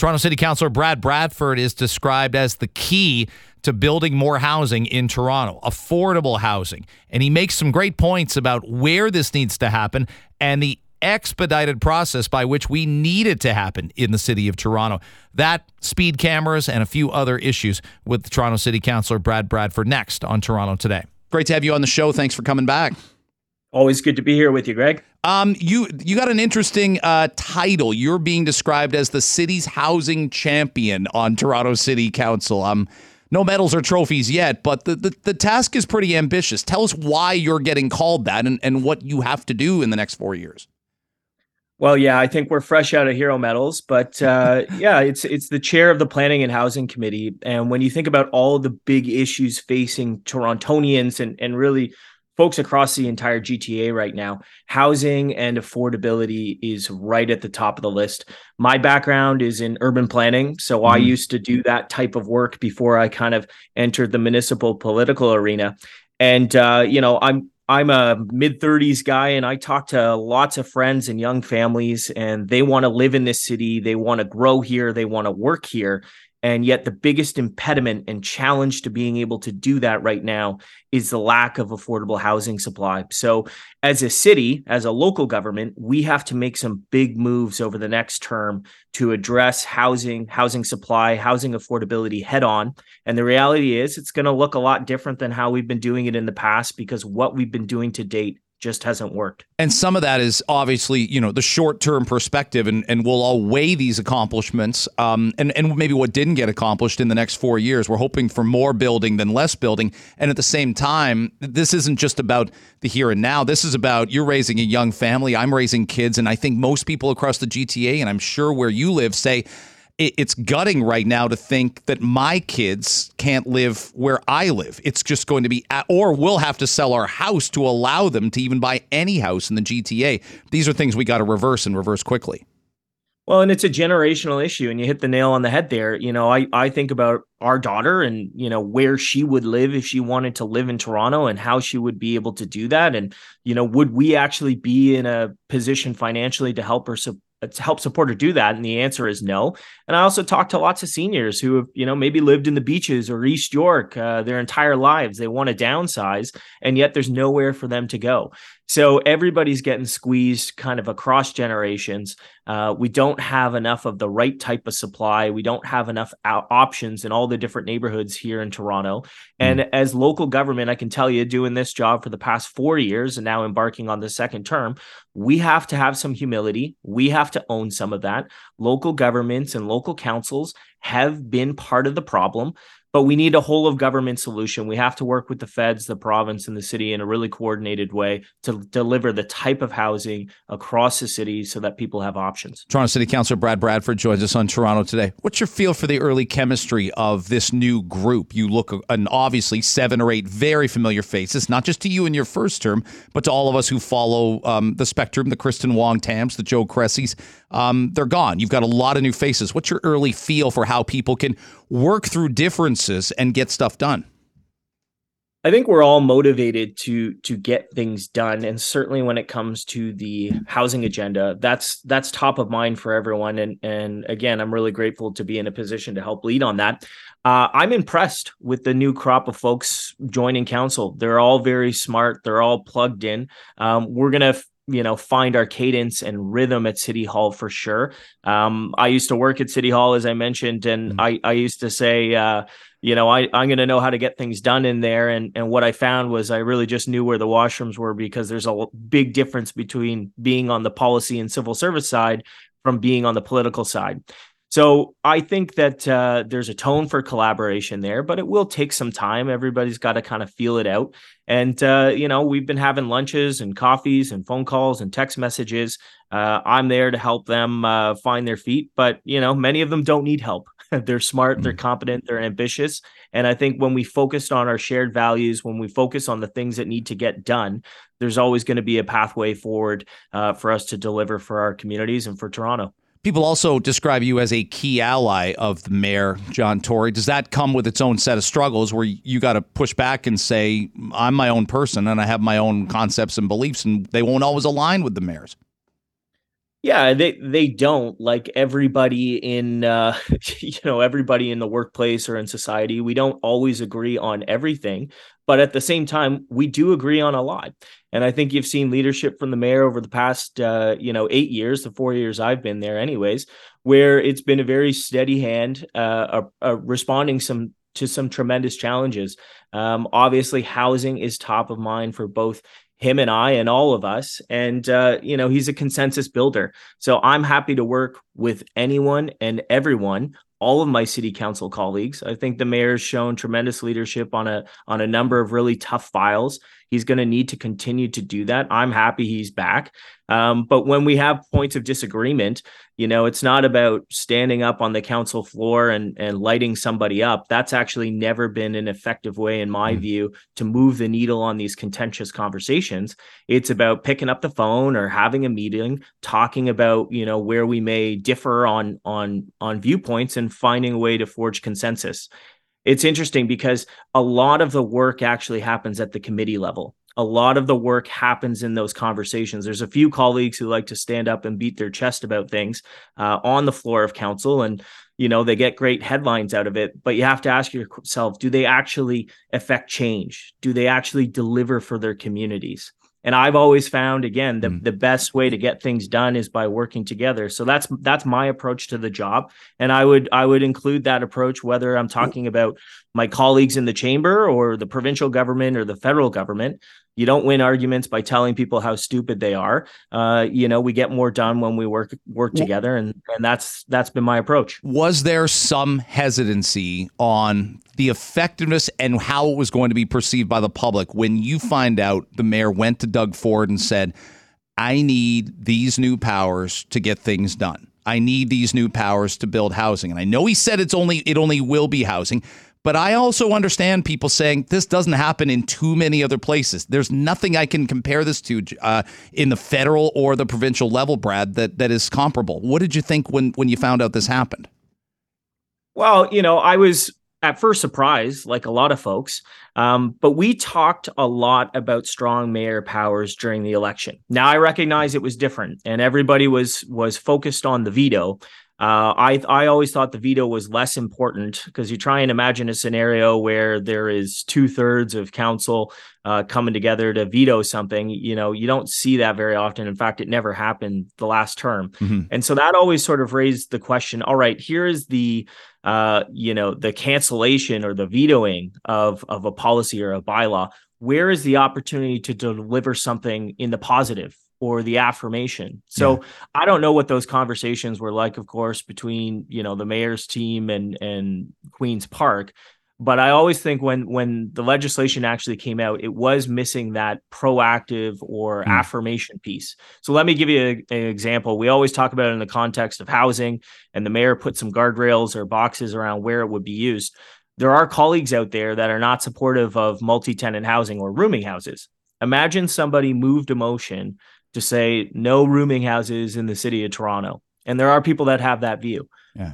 Toronto City Councilor Brad Bradford is described as the key to building more housing in Toronto, affordable housing. And he makes some great points about where this needs to happen and the expedited process by which we need it to happen in the city of Toronto. That, speed cameras, and a few other issues with Toronto City Councilor Brad Bradford next on Toronto Today. Great to have you on the show. Thanks for coming back. Always good to be here with you, Greg. Um, you you got an interesting uh, title. You're being described as the city's housing champion on Toronto City Council. Um, no medals or trophies yet, but the, the, the task is pretty ambitious. Tell us why you're getting called that and, and what you have to do in the next four years. Well, yeah, I think we're fresh out of hero medals, but uh, yeah, it's it's the chair of the Planning and Housing Committee, and when you think about all the big issues facing Torontonians and and really folks across the entire GTA right now, housing and affordability is right at the top of the list. My background is in urban planning. So mm-hmm. I used to do that type of work before I kind of entered the municipal political arena. And, uh, you know, I'm, I'm a mid 30s guy and I talk to lots of friends and young families and they want to live in this city. They want to grow here. They want to work here. And yet, the biggest impediment and challenge to being able to do that right now is the lack of affordable housing supply. So, as a city, as a local government, we have to make some big moves over the next term to address housing, housing supply, housing affordability head on. And the reality is, it's going to look a lot different than how we've been doing it in the past because what we've been doing to date just hasn't worked. And some of that is obviously, you know, the short term perspective, and, and we'll all weigh these accomplishments um, and, and maybe what didn't get accomplished in the next four years. We're hoping for more building than less building. And at the same time, this isn't just about the here and now. This is about you're raising a young family, I'm raising kids. And I think most people across the GTA, and I'm sure where you live, say, it's gutting right now to think that my kids can't live where I live. It's just going to be, or we'll have to sell our house to allow them to even buy any house in the GTA. These are things we got to reverse and reverse quickly. Well, and it's a generational issue, and you hit the nail on the head there. You know, I I think about our daughter and you know where she would live if she wanted to live in Toronto and how she would be able to do that, and you know, would we actually be in a position financially to help her su- help support her do that? And the answer is no. And I also talked to lots of seniors who have, you know, maybe lived in the beaches or East York uh, their entire lives. They want to downsize, and yet there's nowhere for them to go. So everybody's getting squeezed kind of across generations. Uh, we don't have enough of the right type of supply. We don't have enough options in all the different neighborhoods here in Toronto. And mm. as local government, I can tell you, doing this job for the past four years and now embarking on the second term, we have to have some humility. We have to own some of that. Local governments and local councils have been part of the problem but we need a whole of government solution. We have to work with the feds, the province, and the city in a really coordinated way to deliver the type of housing across the city so that people have options. Toronto City Councilor Brad Bradford joins us on Toronto today. What's your feel for the early chemistry of this new group? You look and obviously seven or eight very familiar faces, not just to you in your first term, but to all of us who follow um, the spectrum, the Kristyn Wong Tams, the Joe Cresseys. Um, they're gone. You've got a lot of new faces. What's your early feel for how people can work through differences and get stuff done? I think we're all motivated to to get things done, and certainly when it comes to the housing agenda, that's that's top of mind for everyone. And and again, I'm really grateful to be in a position to help lead on that. Uh, I'm impressed with the new crop of folks joining council. They're all very smart. They're all plugged in. Um, we're gonna you know find our cadence and rhythm at city hall for sure. Um, i used to work at city hall as i mentioned and mm-hmm. I, I used to say uh, you know I, i'm going to know how to get things done in there. And, and what i found was i really just knew where the washrooms were because there's a big difference between being on the policy and civil service side from being on the political side so I think that uh, there's a tone for collaboration there, but it will take some time. Everybody's got to kind of feel it out. And, uh, you know, we've been having lunches and coffees and phone calls and text messages. Uh, I'm there to help them uh, find their feet, but, you know, many of them don't need help. they're smart, they're mm. competent, they're ambitious. And I think when we focus on our shared values, when we focus on the things that need to get done, there's always going to be a pathway forward uh, for us to deliver for our communities and for Toronto. People also describe you as a key ally of the mayor, John Tory. Does that come with its own set of struggles where you got to push back and say, I'm my own person and I have my own concepts and beliefs, and they won't always align with the mayor's? Yeah, they they don't like everybody in uh, you know everybody in the workplace or in society. We don't always agree on everything, but at the same time, we do agree on a lot. And I think you've seen leadership from the mayor over the past uh, you know eight years, the four years I've been there, anyways, where it's been a very steady hand, uh, responding some to some tremendous challenges. Um, obviously, housing is top of mind for both him and I and all of us. And, uh, you know, he's a consensus builder. So I'm happy to work with anyone and everyone all of my city council colleagues. I think the mayor's shown tremendous leadership on a on a number of really tough files. He's going to need to continue to do that. I'm happy he's back. Um, but when we have points of disagreement, you know, it's not about standing up on the council floor and and lighting somebody up. That's actually never been an effective way, in my mm. view, to move the needle on these contentious conversations. It's about picking up the phone or having a meeting, talking about you know where we may differ on on on viewpoints, and finding a way to forge consensus it's interesting because a lot of the work actually happens at the committee level. A lot of the work happens in those conversations. There's a few colleagues who like to stand up and beat their chest about things uh, on the floor of council, and you know they get great headlines out of it. But you have to ask yourself: Do they actually affect change? Do they actually deliver for their communities? And i've always found again the, mm. the best way to get things done is by working together. So that's that's my approach to the job. And i would i would include that approach whether i'm talking about my colleagues in the chamber or the provincial government or the federal government you don't win arguments by telling people how stupid they are uh, you know we get more done when we work work together and and that's that's been my approach was there some hesitancy on the effectiveness and how it was going to be perceived by the public when you find out the mayor went to Doug Ford and said, I need these new powers to get things done. I need these new powers to build housing. And I know he said it's only it only will be housing, but I also understand people saying this doesn't happen in too many other places. There's nothing I can compare this to uh, in the federal or the provincial level, Brad, that that is comparable. What did you think when when you found out this happened? Well, you know, I was at first surprised, like a lot of folks. Um, but we talked a lot about strong mayor powers during the election. Now I recognize it was different, and everybody was was focused on the veto. Uh, I I always thought the veto was less important because you try and imagine a scenario where there is two thirds of council uh, coming together to veto something. You know, you don't see that very often. In fact, it never happened the last term, mm-hmm. and so that always sort of raised the question. All right, here is the uh, you know the cancellation or the vetoing of of a policy or a bylaw. Where is the opportunity to deliver something in the positive or the affirmation. So yeah. I don't know what those conversations were like, of course, between you know the mayor's team and and Queen's Park. But I always think when when the legislation actually came out, it was missing that proactive or mm. affirmation piece. So let me give you a, an example. We always talk about it in the context of housing, and the mayor put some guardrails or boxes around where it would be used. There are colleagues out there that are not supportive of multi-tenant housing or rooming houses. Imagine somebody moved a motion to say no rooming houses in the city of Toronto. And there are people that have that view. Yeah.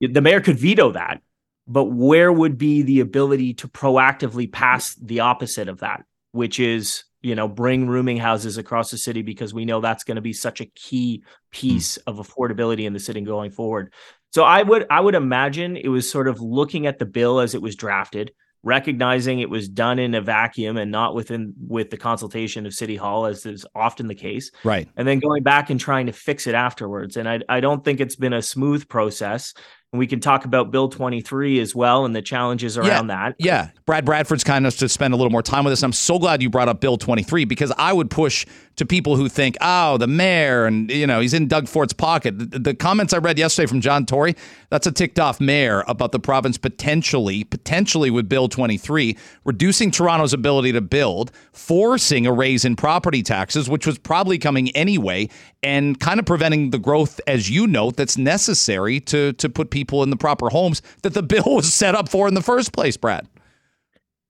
The mayor could veto that, but where would be the ability to proactively pass the opposite of that, which is, you know, bring rooming houses across the city because we know that's going to be such a key piece hmm. of affordability in the city going forward. So I would I would imagine it was sort of looking at the bill as it was drafted, recognizing it was done in a vacuum and not within with the consultation of city hall as is often the case. Right. And then going back and trying to fix it afterwards. And i, I don't think it's been a smooth process and we can talk about Bill 23 as well and the challenges around yeah, that. Yeah. Brad Bradford's kind of to spend a little more time with us. I'm so glad you brought up Bill 23 because I would push to people who think, oh, the mayor and, you know, he's in Doug Ford's pocket. The, the comments I read yesterday from John Tory, that's a ticked off mayor about the province potentially, potentially with Bill 23, reducing Toronto's ability to build, forcing a raise in property taxes, which was probably coming anyway, and kind of preventing the growth, as you note, that's necessary to, to put people people in the proper homes that the bill was set up for in the first place, Brad.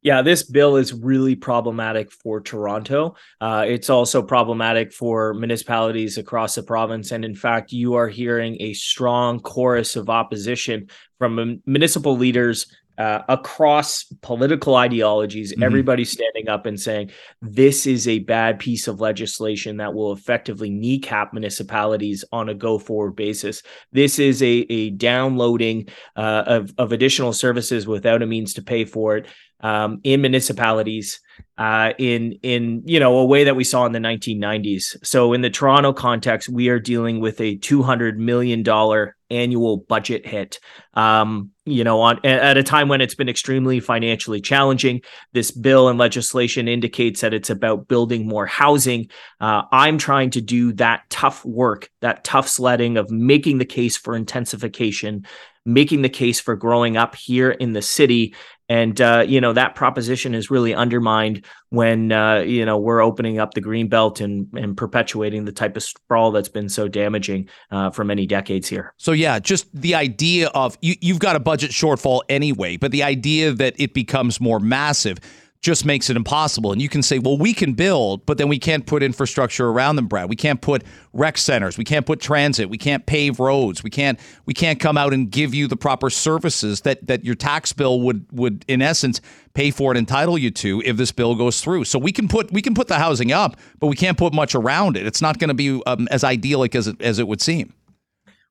Yeah, this bill is really problematic for Toronto. Uh, it's also problematic for municipalities across the province. And in fact, you are hearing a strong chorus of opposition from municipal leaders uh, across political ideologies, mm-hmm. everybody standing up and saying this is a bad piece of legislation that will effectively kneecap municipalities on a go forward basis. This is a, a downloading uh, of, of additional services without a means to pay for it um, in municipalities uh, in in you know a way that we saw in the 1990s. So in the Toronto context, we are dealing with a 200 million dollar annual budget hit. Um, you know, on at a time when it's been extremely financially challenging, this bill and legislation indicates that it's about building more housing. Uh, I'm trying to do that tough work, that tough sledding of making the case for intensification making the case for growing up here in the city and uh, you know that proposition is really undermined when uh, you know we're opening up the green belt and and perpetuating the type of sprawl that's been so damaging uh, for many decades here. So yeah, just the idea of you, you've got a budget shortfall anyway, but the idea that it becomes more massive just makes it impossible. And you can say, well, we can build, but then we can't put infrastructure around them, Brad. We can't put rec centers, we can't put transit, we can't pave roads, we can't we can't come out and give you the proper services that that your tax bill would would in essence pay for and entitle you to if this bill goes through. So we can put we can put the housing up, but we can't put much around it. It's not going to be um, as idyllic as it, as it would seem.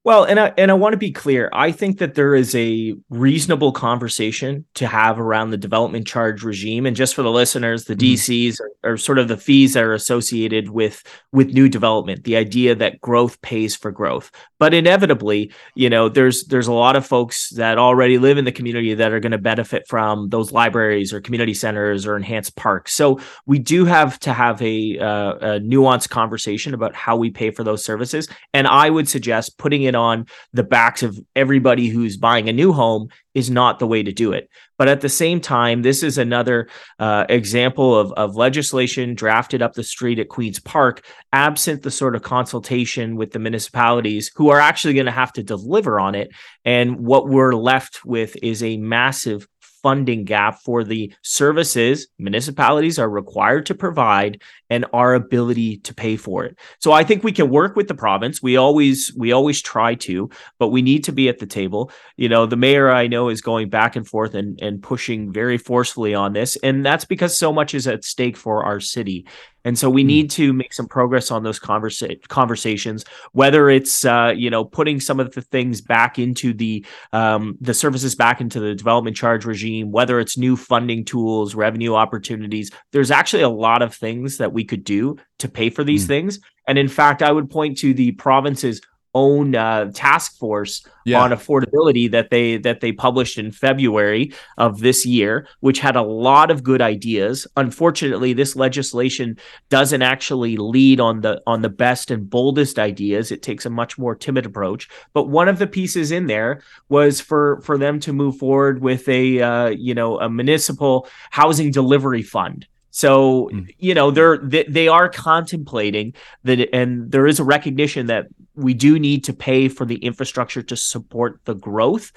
Well, and I and I want to be clear. I think that there is a reasonable conversation to have around the development charge regime. And just for the listeners, the mm-hmm. DCs are, are, sort of the fees that are associated with with new development. The idea that growth pays for growth. But inevitably, you know, there's there's a lot of folks that already live in the community that are going to benefit from those libraries or community centers or enhanced parks. So we do have to have a, uh, a nuanced conversation about how we pay for those services. And I would suggest putting it it on the backs of everybody who's buying a new home is not the way to do it. But at the same time, this is another uh, example of, of legislation drafted up the street at Queen's Park, absent the sort of consultation with the municipalities who are actually going to have to deliver on it. And what we're left with is a massive funding gap for the services municipalities are required to provide and our ability to pay for it. So I think we can work with the province. We always we always try to, but we need to be at the table. You know, the mayor I know is going back and forth and and pushing very forcefully on this and that's because so much is at stake for our city. And so we hmm. need to make some progress on those conversa- conversations, whether it's uh, you know putting some of the things back into the um, the services back into the development charge regime, whether it's new funding tools, revenue opportunities. There's actually a lot of things that we could do to pay for these mm. things. And in fact, I would point to the province's own uh, task force yeah. on affordability that they that they published in February of this year, which had a lot of good ideas. Unfortunately, this legislation doesn't actually lead on the on the best and boldest ideas. It takes a much more timid approach. But one of the pieces in there was for for them to move forward with a uh, you know a municipal housing delivery fund so mm. you know they're they, they are contemplating that, and there is a recognition that we do need to pay for the infrastructure to support the growth.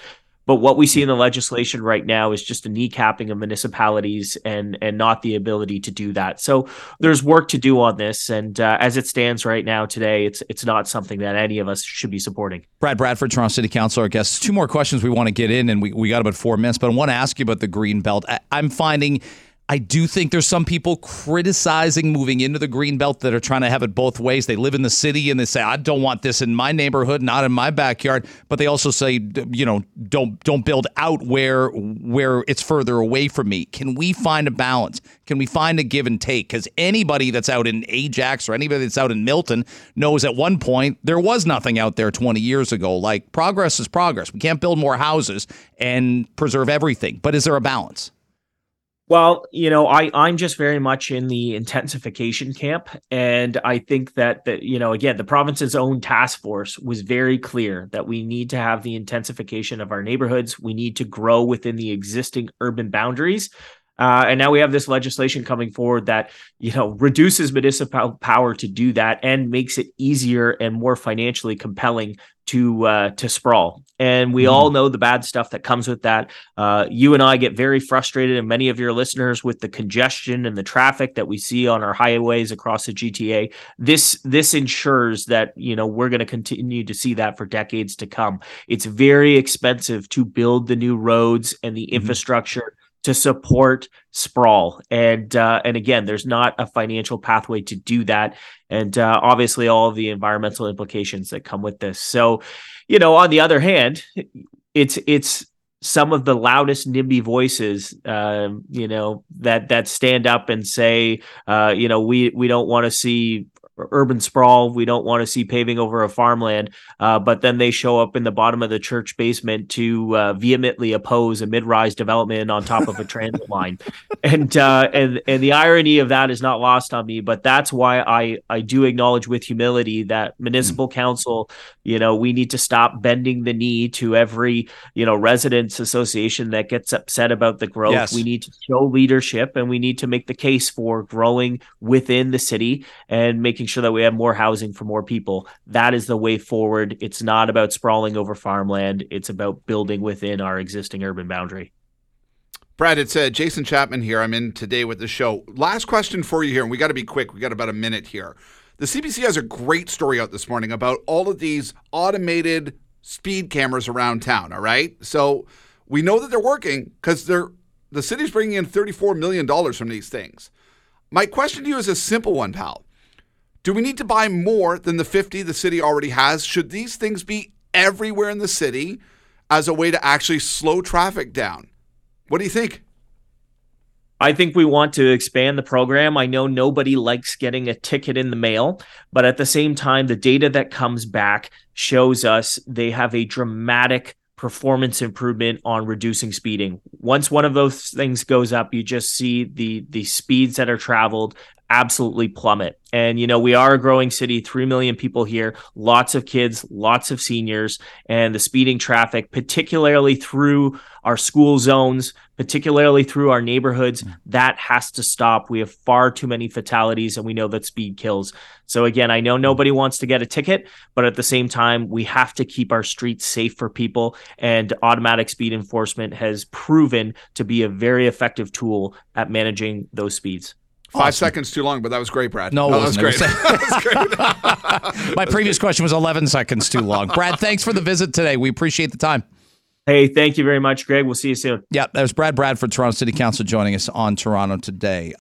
But what we see in the legislation right now is just a kneecapping of municipalities and and not the ability to do that. So there's work to do on this, and uh, as it stands right now today, it's it's not something that any of us should be supporting. Brad Bradford, Toronto City Council, our guests. Two more questions we want to get in, and we, we got about four minutes, but I want to ask you about the green belt. I, I'm finding I do think there's some people criticizing moving into the green belt that are trying to have it both ways. They live in the city and they say, "I don't want this in my neighborhood, not in my backyard." But they also say, you know, don't don't build out where where it's further away from me. Can we find a balance? Can we find a give and take? Because anybody that's out in Ajax or anybody that's out in Milton knows at one point there was nothing out there 20 years ago. Like progress is progress. We can't build more houses and preserve everything. But is there a balance? Well, you know, I I'm just very much in the intensification camp, and I think that that you know, again, the province's own task force was very clear that we need to have the intensification of our neighborhoods. We need to grow within the existing urban boundaries. Uh, and now we have this legislation coming forward that you know reduces municipal power to do that and makes it easier and more financially compelling to uh, to sprawl. And we mm. all know the bad stuff that comes with that. Uh, you and I get very frustrated, and many of your listeners with the congestion and the traffic that we see on our highways across the GTA. This this ensures that you know we're going to continue to see that for decades to come. It's very expensive to build the new roads and the mm. infrastructure to support sprawl. And uh, and again there's not a financial pathway to do that. And uh, obviously all of the environmental implications that come with this. So you know on the other hand it's it's some of the loudest NIMBY voices, uh, you know, that that stand up and say, uh, you know, we we don't want to see urban sprawl. We don't want to see paving over a farmland. Uh, but then they show up in the bottom of the church basement to uh, vehemently oppose a mid-rise development on top of a transit line. And uh, and and the irony of that is not lost on me. But that's why I I do acknowledge with humility that municipal mm. council, you know, we need to stop bending the knee to every you know residents association that gets upset about the growth. Yes. We need to show leadership, and we need to make the case for growing within the city and making making sure that we have more housing for more people. That is the way forward. It's not about sprawling over farmland, it's about building within our existing urban boundary. Brad, it's uh, Jason Chapman here. I'm in today with the show. Last question for you here, and we got to be quick. We got about a minute here. The CBC has a great story out this morning about all of these automated speed cameras around town. All right, so we know that they're working because they're the city's bringing in 34 million dollars from these things. My question to you is a simple one, pal. Do we need to buy more than the 50 the city already has? Should these things be everywhere in the city as a way to actually slow traffic down? What do you think? I think we want to expand the program. I know nobody likes getting a ticket in the mail, but at the same time, the data that comes back shows us they have a dramatic performance improvement on reducing speeding. Once one of those things goes up, you just see the the speeds that are traveled absolutely plummet. And, you know, we are a growing city, 3 million people here, lots of kids, lots of seniors, and the speeding traffic, particularly through our school zones, particularly through our neighborhoods, mm. that has to stop. We have far too many fatalities, and we know that speed kills. So, again, I know nobody wants to get a ticket, but at the same time, we have to keep our streets safe for people. And automatic speed enforcement has proven to be a very effective tool at managing those speeds. Five awesome. seconds too long, but that was great, Brad. No, that was great. that was great. My previous question was 11 seconds too long. Brad, thanks for the visit today. We appreciate the time. Hey, thank you very much, Greg. We'll see you soon. Yeah, that was Brad Bradford, Toronto City Council, joining us on Toronto today.